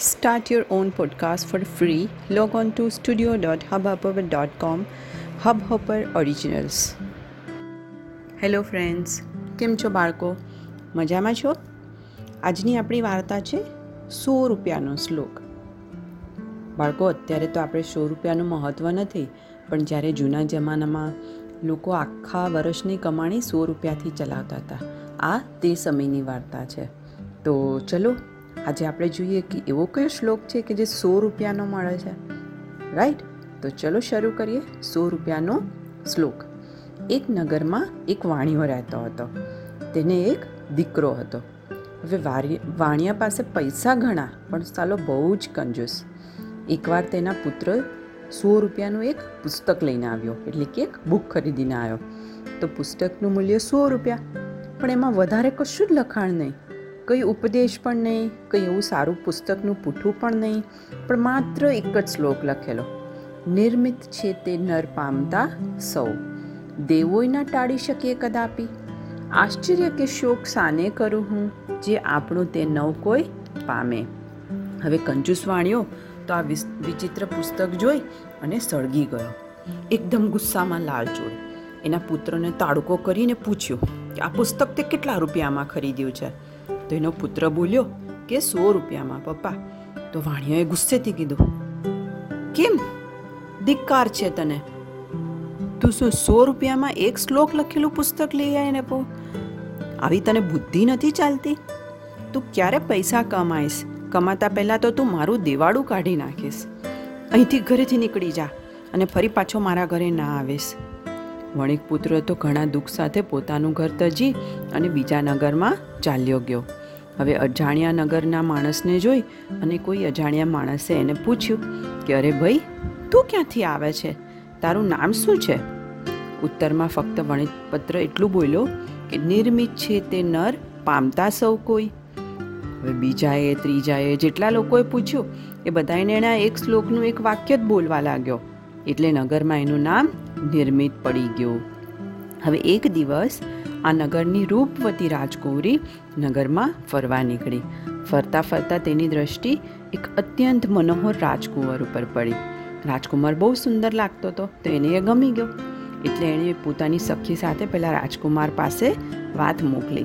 Start your own podcast for free. Log on to studio.hubhopper.com. Hubhopper Originals. Hello friends કેમ છો બાળકો મજામાં છો આજની આપણી વાર્તા છે સો રૂપિયાનો શ્લોક બાળકો, અત્યારે તો આપણે સો રૂપિયાનું મહત્ત્વ નથી, પણ જ્યારે જૂના જમાનામાં લોકો આખા વર્ષની કમાણી સો રૂપિયાથી ચલાવતા હતા આ તે સમયની વાર્તા છે તો ચલો આજે આપણે જોઈએ કે એવો કયો શ્લોક છે કે જે સો રૂપિયાનો મળે છે. રાઈટ તો ચલો શરૂ કરીએ સો રૂપિયાનો શ્લોક. એક નગરમાં એક વાણિયો રહેતો હતો. તેને એક દીકરો હતો. હવે વાણિયા પાસે પૈસા ઘણા, પણ સાલો બહુ જ કંજૂસ. એકવાર તેના પુત્ર સો રૂપિયાનું એક પુસ્તક લઈને આવ્યો, એટલે કે એક બુક ખરીદીને આવ્યો. તો પુસ્તકનું મૂલ્ય સો રૂપિયા, પણ એમાં વધારે કશું જ લખાણ નહીં. કંઈ ઉપદેશ પણ નહીં, કંઈ એવું સારું પુસ્તકનું પૂઠું પણ નહીં, પણ માત્ર એક જ શ્લોક લખેલો. નિર્મિત છે તે નર પામતા સૌ. દેવોય ના ટાળી શકીએ કદાપી. આશ્ચર્ય કે શોક સાને કરું હું જે આપણું તે નવ કોઈ પામે. હવે કંજૂસ વાણ્યો તો આ વિચિત્ર પુસ્તક જોઈ અને સળગી ગયો. એકદમ ગુસ્સામાં લાલચોળ એના પુત્રને તાડુકો કરીને પૂછ્યું કે, આ પુસ્તક તે કેટલા રૂપિયામાં ખરીદ્યું છે? તો એનો પુત્ર બોલ્યો, કે સો રૂપિયામાં, પપ્પા? તો વાણિયાએ ગુસ્સેથી કીધું, કેમ? ધિક્કાર છે તને. તું શું સો રૂપિયામાં એક શ્લોક લખેલું પુસ્તક લઈ આવીને પો. આવી તને બુદ્ધિ નથી ચાલતી? તું ક્યારે પૈસા કમાઈશ? કમાતા પહેલાં તો તું મારું દેવાળું કાઢી નાખીશ. અહીંથી ઘરેથી નીકળી જા અને ફરી પાછો મારા ઘરે ના આવીશ. વણિક પુત્ર તો ઘણા દુઃખ સાથે પોતાનું ઘર તજી અને બીજા નગરમાં ચાલ્યો ગયો. હવે અજાણ્યા નગરના માણસને જોઈ અને કોઈ અજાણ્યા માણસે એને પૂછ્યું કે, અરે ભાઈ, તું ક્યાંથી આવે છે? તારું નામ શું છે? ઉત્તરમાં ફક્ત વણિતપત્ર એટલું બોલ્યો કે, નિર્મિત છે તે નર, પામતા સૌ કોઈ. હવે બીજાએ, ત્રીજાએ જેટલા લોકોએ પૂછ્યું, એ બધાને એના એક શ્લોકનું એક વાક્ય જ બોલવા લાગ્યો. એટલે નગરમાં એનું નામ નિર્મિત પડી ગયું. હવે એક દિવસ આ નગરની રૂપવતી રાજકુંવરી નગરમાં ફરવા નીકળી. ફરતા ફરતા તેની દ્રષ્ટિ એક અત્યંત મનોહર રાજકુંવર ઉપર પડી. રાજકુમાર બહુ સુંદર લાગતો હતો, તો એને એ ગમી ગયો. એટલે એણે પોતાની સખી સાથે પહેલાં રાજકુમાર પાસે વાત મોકલી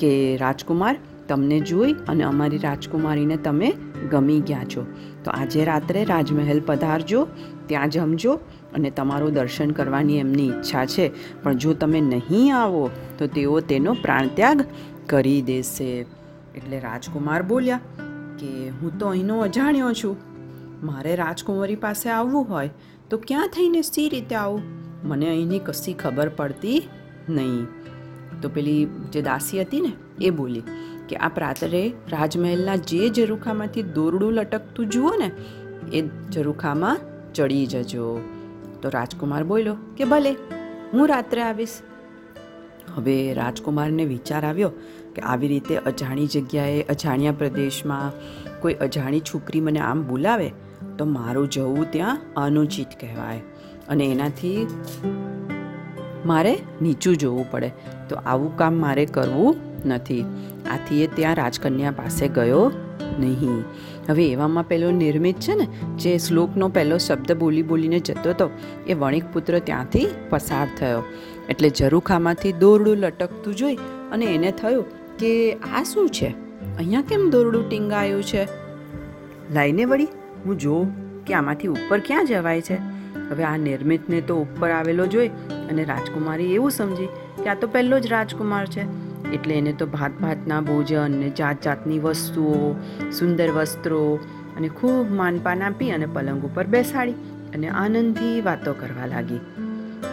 કે, રાજકુમાર, તમને જોઈ અને અમારી રાજકુમારીને તમે ગમી ગયા છો. તો આજે રાત્રે રાજમહેલ પધારજો, ત્યાં જમજો અને તમારું દર્શન કરવાની એમની ઈચ્છા છે. પણ જો તમે નહીં આવો, તો તેઓ તેનો પ્રાણત્યાગ કરી દેશે. એટલે રાજકુમાર બોલ્યા કે, હું તો અહીંનો અજાણ્યો છું. મારે રાજકુમારી પાસે આવવું હોય તો ક્યાં થઈને સી રીતે આવું? મને અહીંની કશી ખબર પડતી નહીં. તો પેલી જે દાસી હતી ને, એ બોલી કે, આ પ્રાતરે રાજમહેલના જે ઝરૂખામાંથી દોરડું લટકતું જુઓ ને, એ ઝરૂખામાં ચડી જજો. તો રાજકુમાર બોલ્યો કે, ભલે, હું રાત્રે આવીશ. હવે રાજકુમારને વિચાર આવ્યો કે આવી રીતે અજાણી જગ્યાએ, અજાણ્યા પ્રદેશમાં કોઈ અજાણી છોકરી મને આમ બોલાવે, તો મારું જવું ત્યાં અનુચિત કહેવાય. અને એનાથી મારે નીચું જોવું પડે. તો આવું કામ મારે કરવું નથી. આથી એ ત્યાં રાજકન્યા પાસે ગયો નહીં. હવે એવામાં પેલો નિર્મિત છે ને, જે શ્લોકનો પહેલો શબ્દ બોલી બોલીને જતો હતો, એ વણિક પુત્ર ત્યાંથી પસાર થયો. એટલે ઝરૂખામાંથી દોરડું લટકતું જોઈ અને એને થયું કે આ શું છે? અહીંયા કેમ દોરડું ટીંગાયું છે? લાઈને વળી, હું જોઉં કે આમાંથી ઉપર ક્યાં જવાય છે? હવે આ નિર્મિતને તો ઉપર આવેલો જોઈ અને રાજકુમારી એવું સમજી કે આ તો પહેલો જ રાજકુમાર છે. એટલે એને તો ભાત ભાતના ભોજન ને જાત જાતની વસ્તુઓ, સુંદર વસ્ત્રો અને ખૂબ માનપાન આપી અને પલંગ ઉપર બેસાડી અને આનંદથી વાતો કરવા લાગી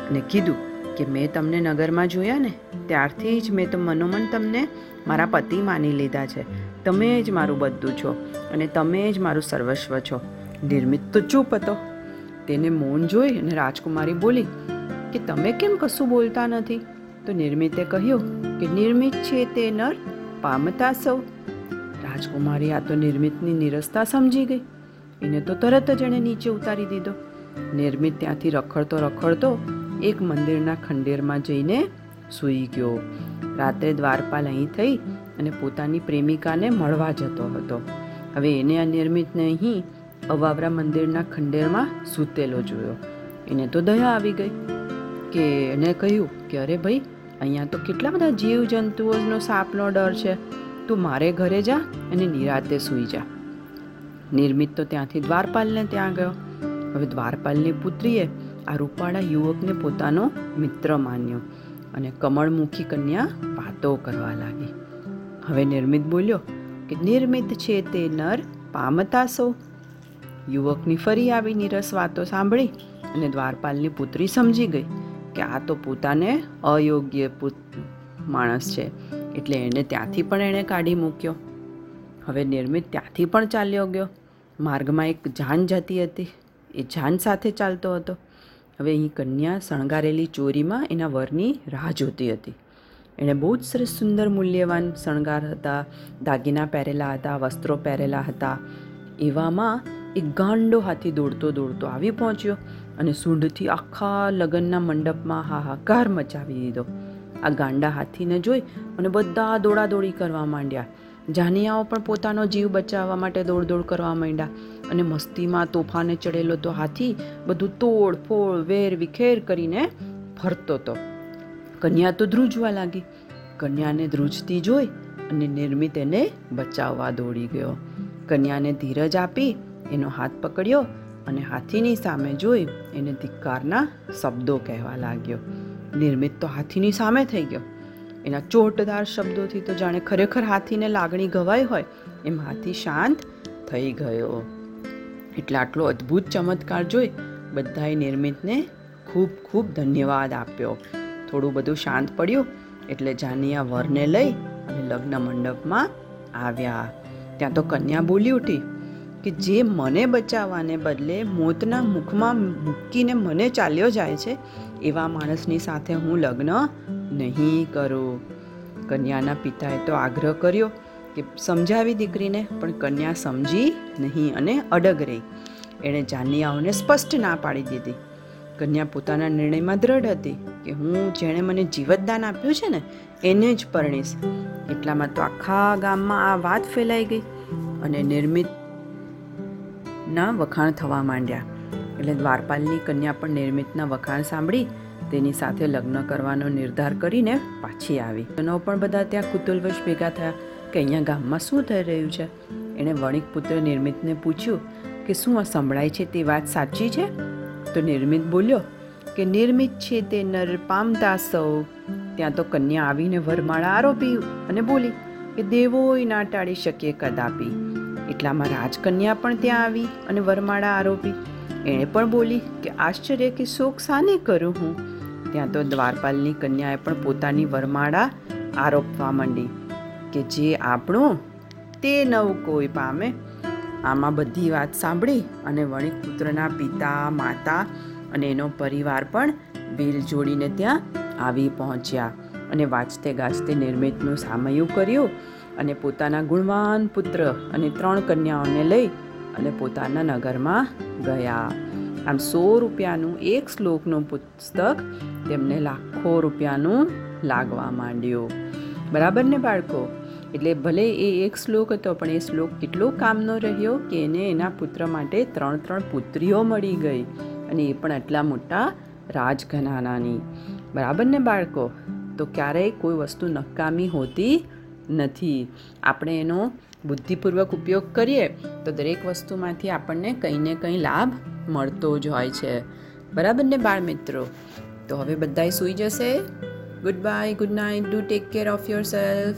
અને કીધું કે મેં તમને નગરમાં જોયા ને, ત્યારથી જ મેં તો મનોમન તમને મારા પતિ માની લીધા છે. તમે જ મારું બધું છો અને તમે જ મારું સર્વસ્વ છો. નિર્મિત તો ચૂપ હતો. તેને મૌન જોઈ અને રાજકુમારી બોલી, કે તમે કેમ કશું બોલતા નથી? તો નિર્મિતે કહ્યું, કે નિર્મિત છે તે નર, પામતા સૌ. રાજકુમારી આ તો નિર્મિતની નિરસતા સમજી ગઈ. એને તો તરત જ એણે નીચે ઉતારી દીધો. નિર્મિત ત્યાંથી રખડતો રખડતો એક મંદિરના ખંડેરમાં જઈને સૂઈ ગયો. રાત્રે દ્વારપાલ અહીં થઈ અને પોતાની પ્રેમિકાને મળવા જતો હતો. હવે એને આ નિર્મિતને અહીં અવાવરા મંદિરના ખંડેરમાં સૂતેલો જોયો. એને તો દયા આવી ગઈ કે એને કહ્યું કે અરે ભાઈ, અહીંયા તો કેટલા બધા જીવ જંતુઓનો સાપનો ડર છે. તું મારે ઘરે જા અને નિરાતે સૂઈ જા. નિર્મિત તો ત્યાંથી દ્વારપાલને ત્યાં ગયો. હવે દ્વારપાલની પુત્રીએ આ રૂપાળા યુવકને પોતાનો મિત્ર માન્યો અને કમળમુખી કન્યા વાતો કરવા લાગી. હવે નિર્મિત બોલ્યો કે નિર્મિત છે તે નર પામતા સૌ. યુવકની ફરી આવી નીરસ વાતો સાંભળી અને દ્વારપાલની પુત્રી સમજી ગઈ કે આ તો પોતાને અયોગ્ય માણસ છે, એટલે એને ત્યાંથી પણ એણે કાઢી મૂક્યો. હવે નિર્મિત ત્યાંથી પણ ચાલ્યો ગયો. માર્ગમાં એક જાન જતી હતી. એ જાન સાથે ચાલતો હતો. હવે અહીં કન્યા શણગારેલી ચોરીમાં એના વરની રાહ જોતી હતી. એણે બહુ જ સરસ સુંદર મૂલ્યવાન શણગાર હતા, દાગીના પહેરેલા હતા, વસ્ત્રો પહેરેલા હતા. એવામાં એક ગાંડો હાથી દોડતો દોડતો આવી પહોંચ્યો અને સૂંઢથી આખા લગ્નના મંડપમાં હાહાકાર મચાવી દીધો. આ ગાંડા હાથીને જોઈ અને બધા દોડાદોડી કરવા માંડ્યા. જાનિયાઓ પણ પોતાનો જીવ બચાવવા માટે દોડ દોડ કરવા માંડ્યા અને મસ્તીમાં તોફાને ચડેલો તો હાથી બધું તોડ, ફોડ, વેર, વિખેર કરીને ફરતો હતો કન્યા તો ધ્રુજવા લાગી. કન્યાને ધ્રુજતી જોઈ અને નિર્મિત એને બચાવવા દોડી ગયો. કન્યાને ધીરજ આપી એનો હાથ પકડ્યો અને હાથીની સામે જોઈ એને ધિક્કારના શબ્દો કહેવા લાગ્યો. નિર્મિત તો હાથીની સામે થઈ ગયો. એના ચોટદાર શબ્દોથી તો જાણે ખરેખર હાથીને લાગણી ગવાઈ હોય, એમ હાથી શાંત થઈ ગયો. એટલે આટલો અદ્ભુત ચમત્કાર જોઈ બધાએ નિર્મિતને ખૂબ ખૂબ ધન્યવાદ આપ્યો. થોડું બધું શાંત પડ્યું એટલે જાનિયા વરને લઈ અને લગ્ન મંડપમાં આવ્યા. ત્યાં તો કન્યા બોલી ઉઠી કે જે મને બચાવવાને બદલે મોતના મુખમાં મૂકીને મને ચાલ્યો જાય છે, એવા માણસની સાથે હું લગ્ન નહીં કરો. કન્યાના પિતાએ તો આગ્રહ કર્યો કે સમજાવી દીકરીને, પણ કન્યા સમજી નહીં અને અડગ રહી. એણે જાનિયાઓને સ્પષ્ટ ના પાડી દીધી. કન્યા પોતાના નિર્ણયમાં દ્રઢ હતી કે હું જેણે મને જીવતદાન આપ્યું છે ને, એને જ પરણીશ. એટલામાં તો આખા ગામમાં આ વાત ફેલાઈ ગઈ અને નિર્મિત ના વખાણ થવા માંડ્યા. એટલે દ્વારપાલની કન્યા પણ નિર્મિતના વખાણ સાંભળી તેની સાથે લગ્ન કરવાનો નિર્ધાર કરીને પાછી આવી. એનો પણ બધા ત્યાં કુતુલવશ ભેગા થયા કે અહીંયા ગામમાં શું થઈ રહ્યું છે? એણે વણિક પુત્ર નિર્મિતને પૂછ્યું કે શું આ સંભળાય છે તે વાત સાચી છે? તો નિર્મિત બોલ્યો કે નિર્મિત છે તે નર પામતા સૌ. ત્યાં તો કન્યા આવીને વરમાળા આરોપી અને બોલી કે દેવોય ના ટાળી શકીએ કદાપી. એટલામાં રાજકન્યા પણ ત્યાં આવી અને વરમાળા આરોપી. એણે પણ બોલી કે આશ્ચર્ય કે શોક સાને કરું હું? ત્યાં તો દ્વારપાલની કન્યાએ પણ પોતાની વરમાળા આરોપવા માંડી કે જે આપણું તે નવ કોઈ પામે. આમાં બધી વાત સાંભળી અને વણિક પુત્રના પિતા, માતા અને એનો પરિવાર પણ વેલ જોડીને ત્યાં આવી પહોંચ્યા અને વાંચતે ગાજતે નિર્મિતનું સામયું કર્યું અને પોતાના ગુણવાન પુત્ર અને ત્રણ કન્યાઓને લઈ અને પોતાના નગરમાં ગયા. આમ સો રૂપિયાનું એક શ્લોકનું પુસ્તક તેમને લાખો રૂપિયાનું લાગવા માંડ્યું. બરાબર ને બાળકો? એટલે ભલે એ એક શ્લોક હતો, પણ એ શ્લોક કેટલો કામનો રહ્યો કે એને એના પુત્ર માટે ત્રણ ત્રણ પુત્રીઓ મળી ગઈ અને એ પણ આટલા મોટા રાજઘનાનાની. બરાબર ને બાળકો? તો ક્યારેય કોઈ વસ્તુ નકામી હોતી નથી. આપણે એનો બુદ્ધિપૂર્વક ઉપયોગ કરીએ તો દરેક વસ્તુમાંથી આપણને કંઈ ને કંઈ લાભ મળતો જ હોય છે. બરાબર ને બાળ મિત્રો તો હવે બધાય સૂઈ જશે. Good bye good night do take care of your self